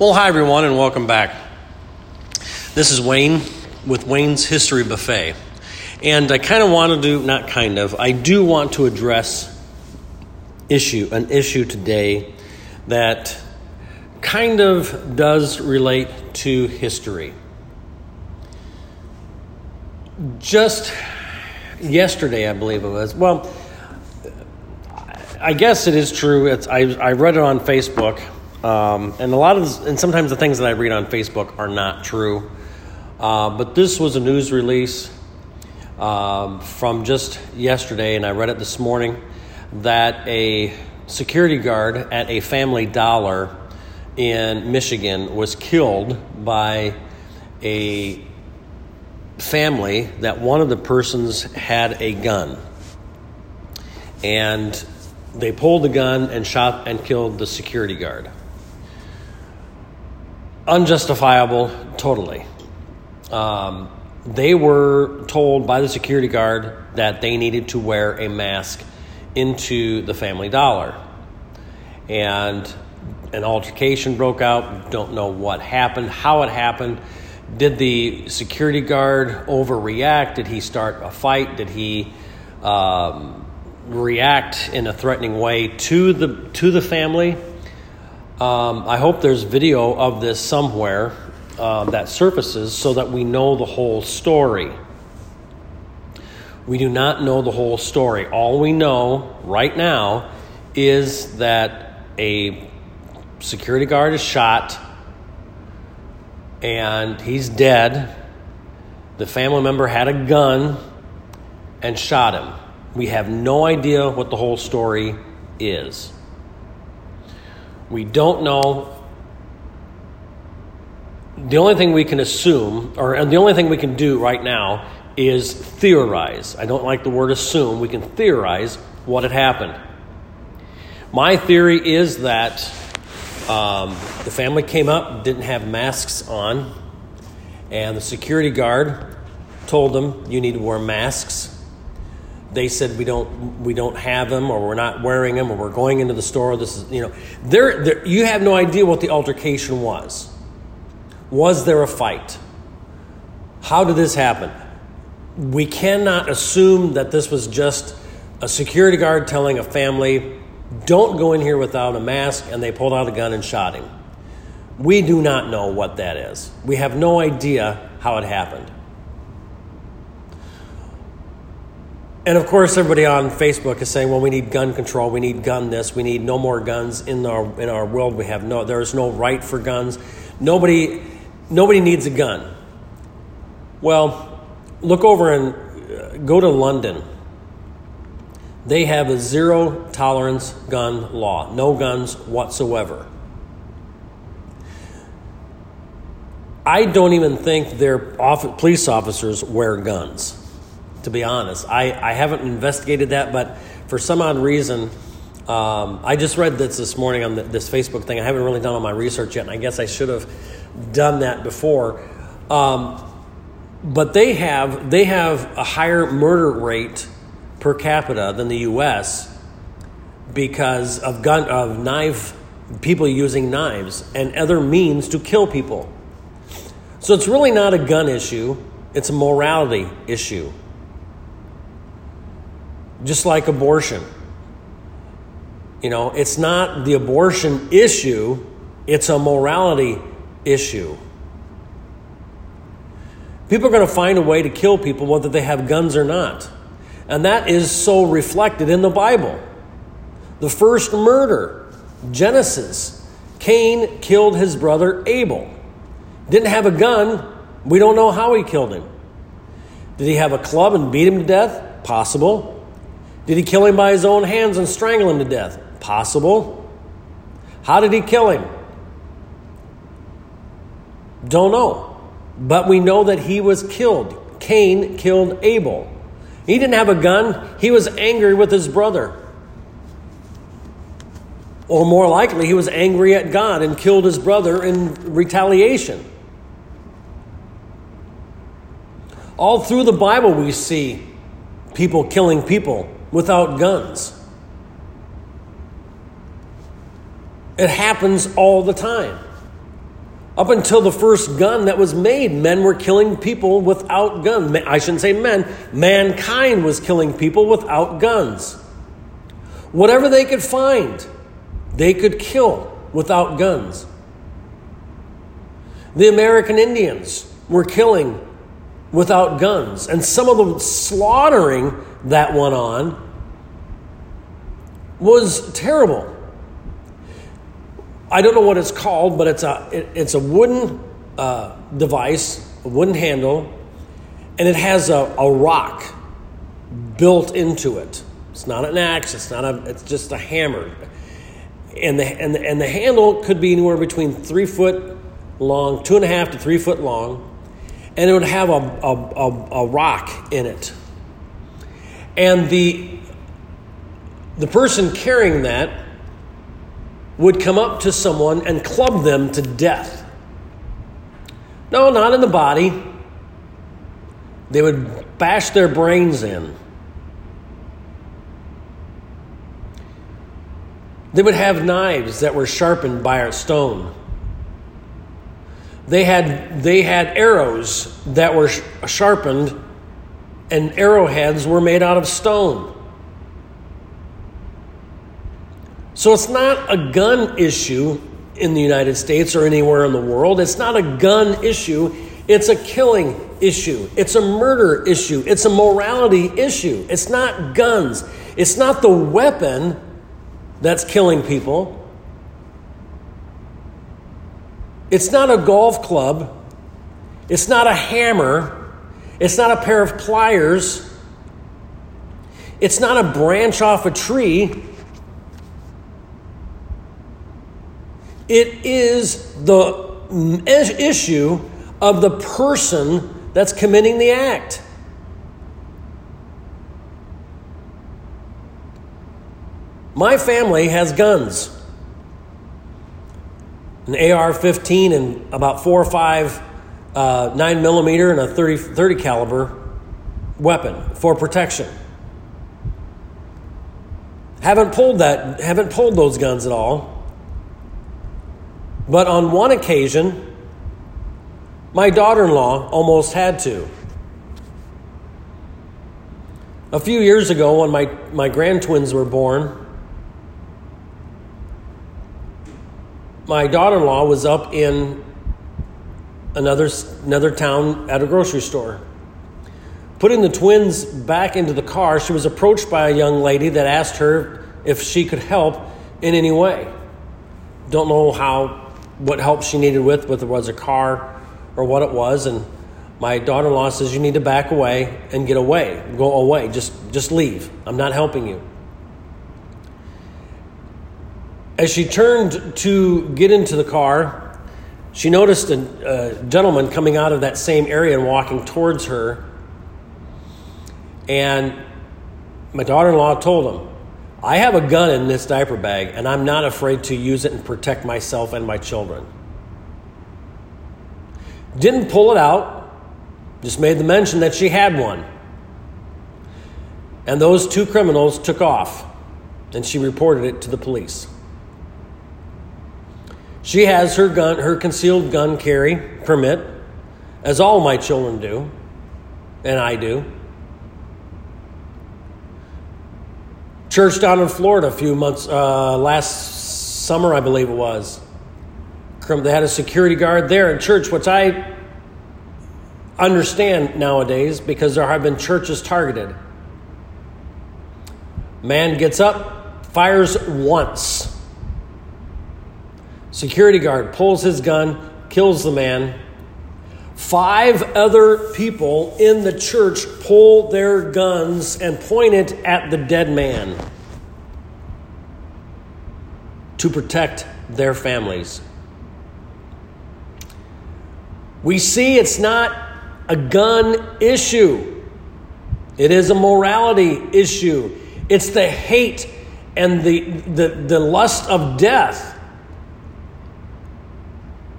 Well, hi everyone, and welcome back. This is Wayne with Wayne's History Buffet. And I kind of want to do, not kind of, I do want to address issue, an issue today that kind of does relate to history. Just yesterday, I believe it was. Well, I guess it is true. It's, I, I read it on Facebook, um, and a lot of, and sometimes the things that I read on Facebook are not true. Uh, but this was a news release um, from just yesterday, and I read it this morning that a security guard at a Family Dollar in Michigan was killed by a family that one of the persons had a gun. And they pulled the gun and shot and killed the security guard. Unjustifiable, totally. Um, they were told by the security guard that they needed to wear a mask into the Family Dollar. And an altercation broke out. Don't know what happened, how it happened. Did the security guard overreact? Did he start a fight? Did he um, react in a threatening way to the to the family? Um, I hope there's video of this somewhere uh, that surfaces so that we know the whole story. We do not know the whole story. All we know right now is that a security guard is shot and he's dead. The family member had a gun and shot him. We have no idea what the whole story is. We don't know. The only thing we can assume, or the only thing we can do right now, is theorize. I don't like the word assume. We can theorize what had happened. My theory is that um, the family came up, didn't have masks on, and the security guard told them, "You need to wear masks." They said, "We don't, we don't have them, or we're not wearing them, or we're going into the store." This is, you know, there, you have no idea what the altercation was. Was there a fight? How did this happen? We cannot assume that this was just a security guard telling a family, don't go in here without a mask, and they pulled out a gun and shot him. We do not know what that is. We have no idea how it happened. And of course, everybody on Facebook is saying, "Well, we need gun control. We need gun this. We need no more guns in our in our world. We have no. There is no right for guns. Nobody, nobody needs a gun." Well, look over and uh, go to London they have a zero tolerance gun law, no guns whatsoever. I don't even think their police officers wear guns, to be honest. I, I haven't investigated that, but for some odd reason, um, I just read this this morning on the, this Facebook thing. I haven't really done all my research yet, and I guess I should have done that before. Um, but they have they have a higher murder rate per capita than the U.S. because of gun of knife people using knives and other means to kill people. So it's really not a gun issue; it's a morality issue. Just like abortion. You know, it's not the abortion issue, it's a morality issue. People are going to find a way to kill people whether they have guns or not. And that is so reflected in the Bible. The first murder, Genesis, Cain killed his brother Abel. Didn't have a gun. We don't know how he killed him. Did he have a club and beat him to death? Possible. Did he kill him by his own hands and strangle him to death? Possible. How did he kill him? Don't know. But we know that he was killed. Cain killed Abel. He didn't have a gun, he was angry with his brother. Or more likely, he was angry at God and killed his brother in retaliation. All through the Bible, we see people killing people without guns. It happens all the time. Up until the first gun that was made, men were killing people without guns. I shouldn't say men, mankind was killing people without guns. Whatever they could find, they could kill without guns. The American Indians were killing without guns, and some of the slaughtering that went on was terrible. I don't know what it's called, but it's a it, it's a wooden uh, device, a wooden handle, and it has a, a rock built into it. It's not an axe. It's not a. It's just a hammer, and the and the, and the handle could be anywhere between three foot long, two and a half to three foot long, and it would have a a, a, a rock in it, and the the person carrying that would come up to someone and club them to death. No, not in the body. They would bash their brains in. They would have knives that were sharpened by a stone. They had, they had arrows that were sharpened, and arrowheads were made out of stone. So it's not a gun issue in the United States or anywhere in the world. It's not a gun issue. It's a killing issue. It's a murder issue. It's a morality issue. It's not guns. It's not the weapon that's killing people. It's not a golf club. It's not a hammer. It's not a pair of pliers. It's not a branch off a tree. It is the issue of the person that's committing the act. My family has guns an AR 15 and about four or five uh, 9 millimeter and a 30, 30 caliber weapon for protection. Haven't pulled that, haven't pulled those guns at all. But on one occasion, my daughter in law almost had to. A few years ago, when my, my grand twins were born, my daughter in law was up in another, another town at a grocery store. Putting the twins back into the car, she was approached by a young lady that asked her if she could help in any way. Don't know how what help she needed with, whether it was a car or what it was. And my daughter in law says, You need to back away and get away. Go away. Just, just leave. I'm not helping you. As she turned to get into the car, she noticed a, a gentleman coming out of that same area and walking towards her. And my daughter in law told him, I have a gun in this diaper bag, and I'm not afraid to use it and protect myself and my children. Didn't pull it out, just made the mention that she had one. And those two criminals took off, and she reported it to the police. She has her gun, her concealed gun carry permit, as all my children do, and I do. church down in Florida a few months, uh, last summer, I believe it was. They had a security guard there in church, which I understand nowadays because there have been churches targeted. Man gets up, fires once. Security guard pulls his gun, kills the man. Five other people in the church pull their guns and point it at the dead man to protect their families. We see it's not a gun issue, it is a morality issue. It's the hate and the, the, the lust of death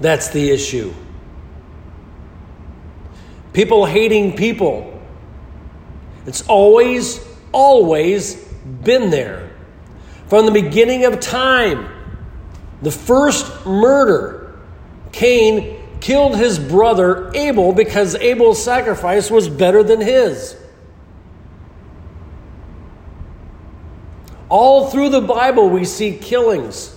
that's the issue people hating people. It's always, always been there. From the beginning of time, the first murder Cain killed his brother Abel because Abel's sacrifice was better than his. All through the Bible, we see killings.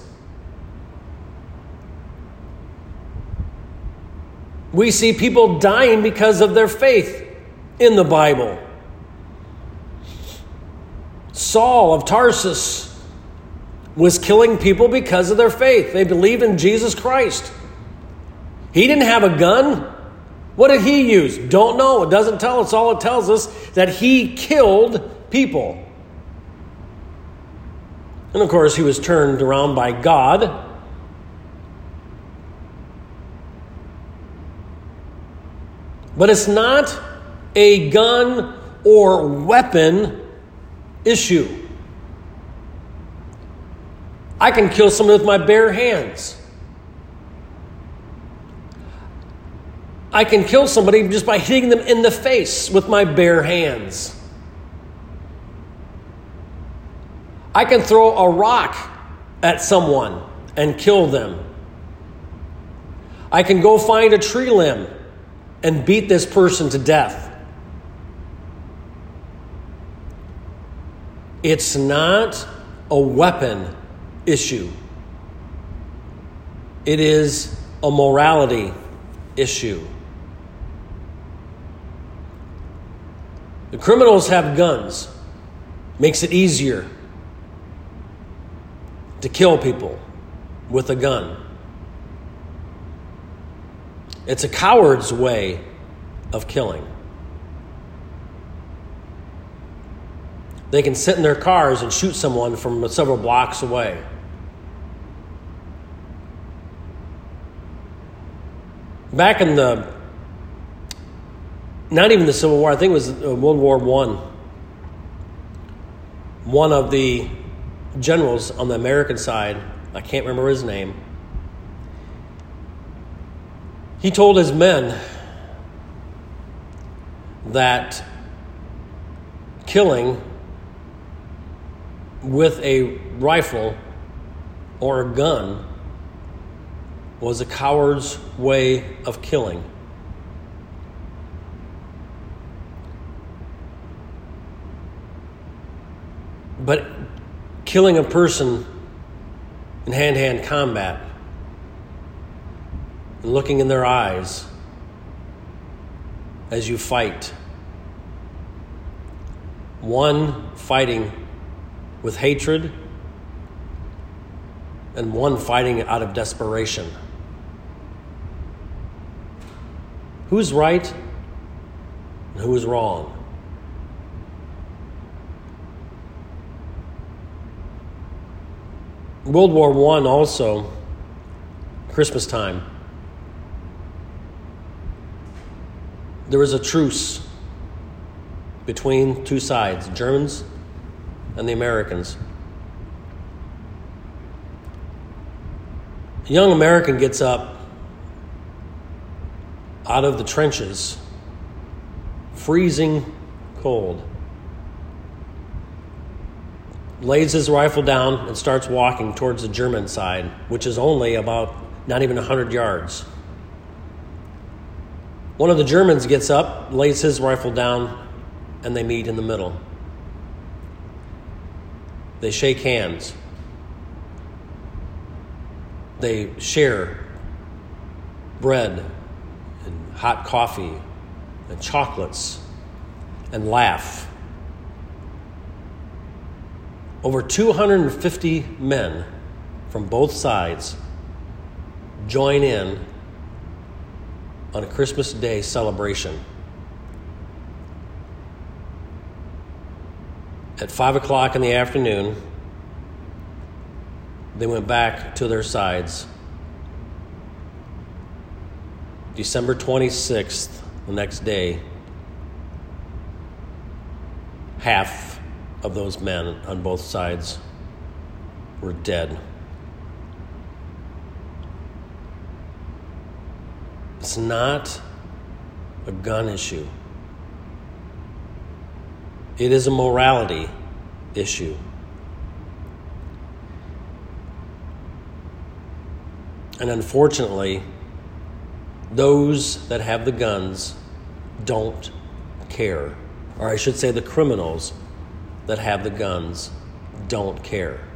We see people dying because of their faith in the Bible. Saul of Tarsus was killing people because of their faith. They believed in Jesus Christ. He didn't have a gun. What did he use? Don't know. It doesn't tell us. All it tells us that he killed people. And of course, he was turned around by God. But it's not a gun or weapon issue. I can kill someone with my bare hands. I can kill somebody just by hitting them in the face with my bare hands. I can throw a rock at someone and kill them. I can go find a tree limb and beat this person to death. It's not a weapon issue, it is a morality issue. The criminals have guns, makes it easier to kill people with a gun. It's a coward's way of killing. They can sit in their cars and shoot someone from several blocks away. Back in the, not even the Civil War, I think it was uh, World War One. One of the generals on the American side, I can't remember his name, he told his men that killing with a rifle or a gun was a coward's way of killing. But killing a person in hand to hand combat and looking in their eyes as you fight, one fighting with hatred and one fighting out of desperation. Who's right and who is wrong? World War I also, Christmas time, there was a truce between two sides, Germans and the Americans. A young American gets up out of the trenches, freezing cold, lays his rifle down and starts walking towards the German side, which is only about not even 100 yards. One of the Germans gets up, lays his rifle down, and they meet in the middle. They shake hands. They share bread and hot coffee and chocolates and laugh. Over 250 men from both sides join in on a Christmas Day celebration. At 5 o'clock in the afternoon, they went back to their sides. December 26th, the next day, half of those men on both sides were dead. Not a gun issue. It is a morality issue. And unfortunately, those that have the guns don't care. Or I should say, the criminals that have the guns don't care.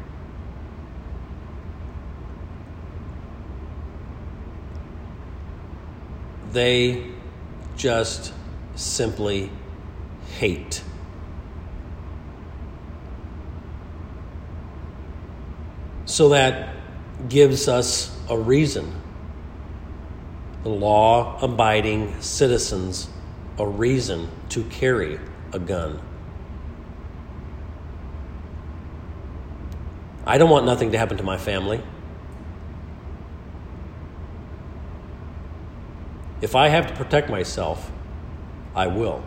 They just simply hate. So that gives us a reason. The law abiding citizens a reason to carry a gun. I don't want nothing to happen to my family. If I have to protect myself, I will.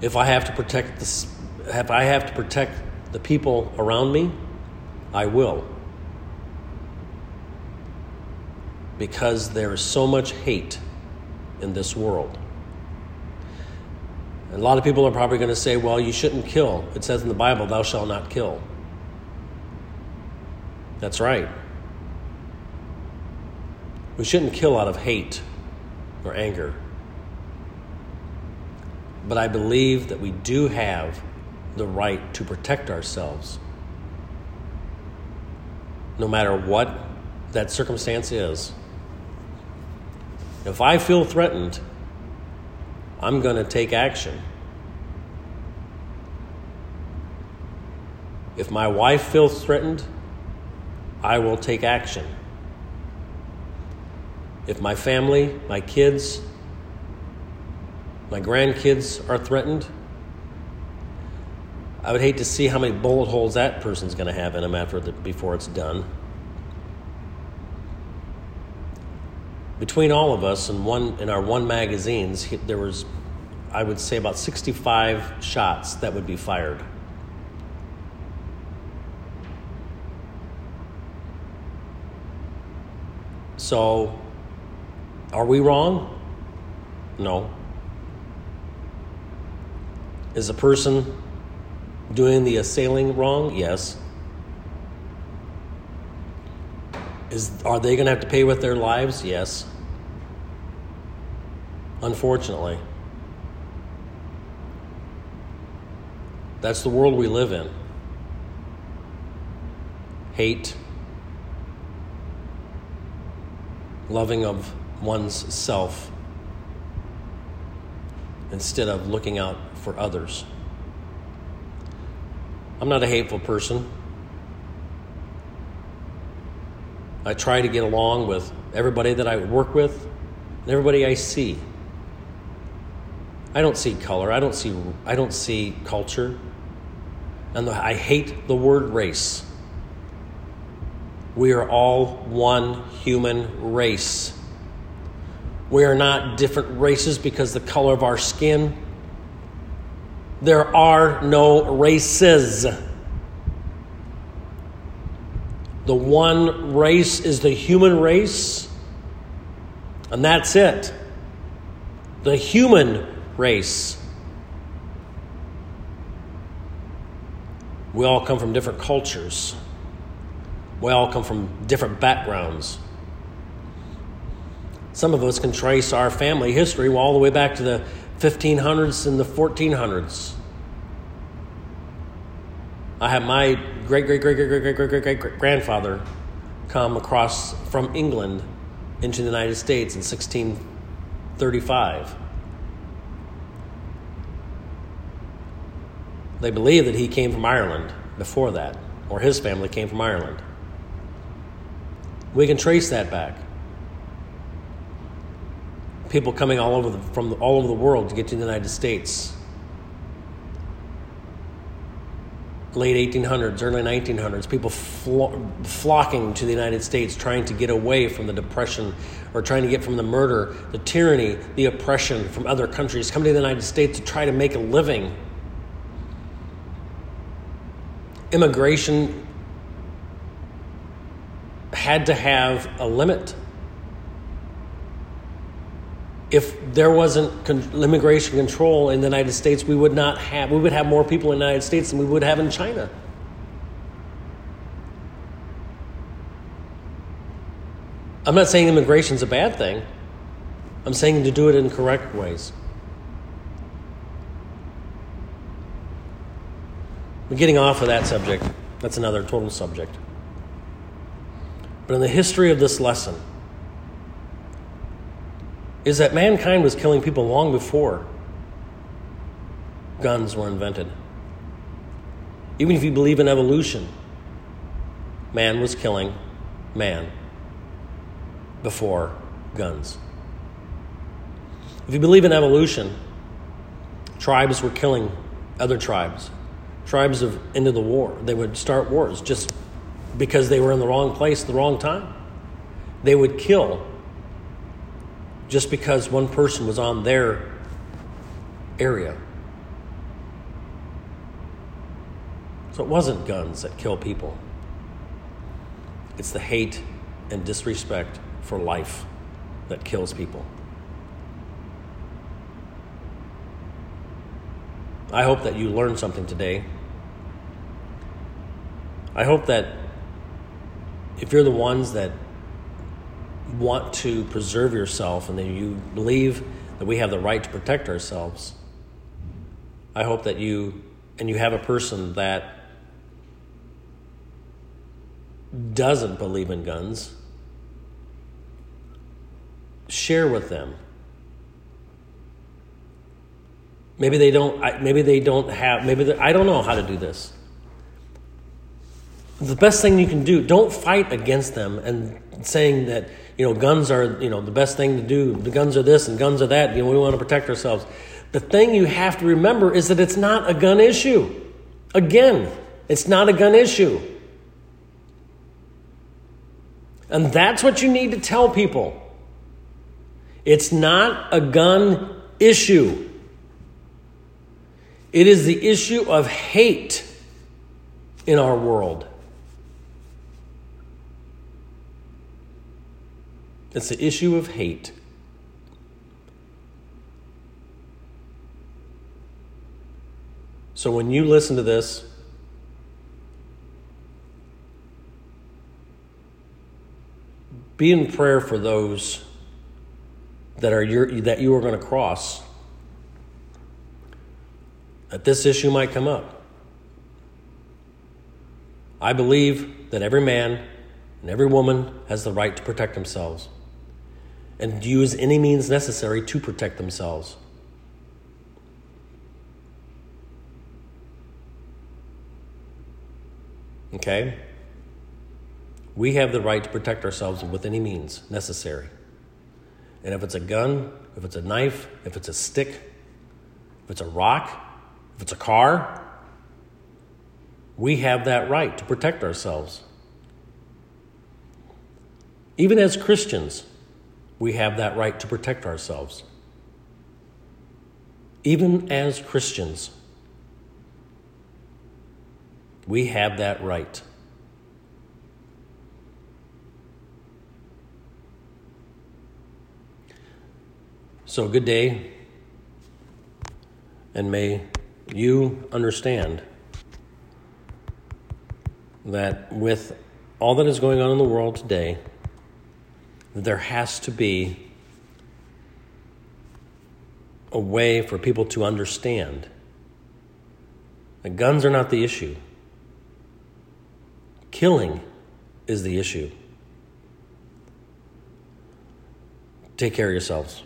If I have to protect the, if I have to protect the people around me, I will. Because there is so much hate in this world. A lot of people are probably going to say, well, you shouldn't kill. It says in the Bible, thou shalt not kill. That's right. We shouldn't kill out of hate or anger. But I believe that we do have the right to protect ourselves, no matter what that circumstance is. If I feel threatened, I'm going to take action. If my wife feels threatened, I will take action. If my family, my kids, my grandkids are threatened, I would hate to see how many bullet holes that person's going to have in them after the, before it's done. Between all of us and one in our one magazines, there was, I would say, about 65 shots that would be fired. So are we wrong? No. Is the person doing the assailing wrong? Yes. Is, are they going to have to pay with their lives? Yes. Unfortunately. That's the world we live in. Hate, loving of one's self instead of looking out for others. I'm not a hateful person. I try to get along with everybody that I work with and everybody I see. I don't see color. I don't see I don't see culture. And I hate the word race. We are all one human race. We are not different races because the color of our skin. There are no races. The one race is the human race, and that's it. The human race. We all come from different cultures. We all come from different backgrounds. Some of us can trace our family history all the way back to the 1500s and the 1400s. I have my great great great great great great great great great grandfather come across from England into the United States in 1635. They believe that he came from Ireland before that, or his family came from Ireland. We can trace that back people coming all over the, from all over the world to get to the United States. Late 1800s, early 1900s, people flo- flocking to the United States, trying to get away from the depression or trying to get from the murder, the tyranny, the oppression from other countries, coming to the United States to try to make a living. Immigration had to have a limit if there wasn't con- immigration control in the United States, we would not have we would have more people in the United States than we would have in China. I'm not saying immigration is a bad thing. I'm saying to do it in correct ways. We're getting off of that subject. That's another total subject. But in the history of this lesson, is that mankind was killing people long before guns were invented. Even if you believe in evolution, man was killing man before guns. If you believe in evolution, tribes were killing other tribes. Tribes of into the war. They would start wars just because they were in the wrong place the wrong time. They would kill just because one person was on their area. So it wasn't guns that kill people, it's the hate and disrespect for life that kills people. I hope that you learned something today. I hope that if you're the ones that want to preserve yourself and that you believe that we have the right to protect ourselves, I hope that you and you have a person that doesn't believe in guns, share with them. Maybe they don't. Maybe they don't have. Maybe I don't know how to do this. The best thing you can do. Don't fight against them and saying that you know guns are you know the best thing to do. The guns are this and guns are that. You know we want to protect ourselves. The thing you have to remember is that it's not a gun issue. Again, it's not a gun issue. And that's what you need to tell people. It's not a gun issue, it is the issue of hate in our world. It's the issue of hate. So when you listen to this, Be in prayer for those that are your, that you are going to cross. That this issue might come up. I believe that every man and every woman has the right to protect themselves and use any means necessary to protect themselves. Okay? We have the right to protect ourselves with any means necessary. And if it's a gun, if it's a knife, if it's a stick, if it's a rock, if it's a car, we have that right to protect ourselves. Even as Christians, we have that right to protect ourselves. Even as Christians, we have that right. So, good day, and may you understand that with all that is going on in the world today, there has to be a way for people to understand that guns are not the issue, killing is the issue. Take care of yourselves.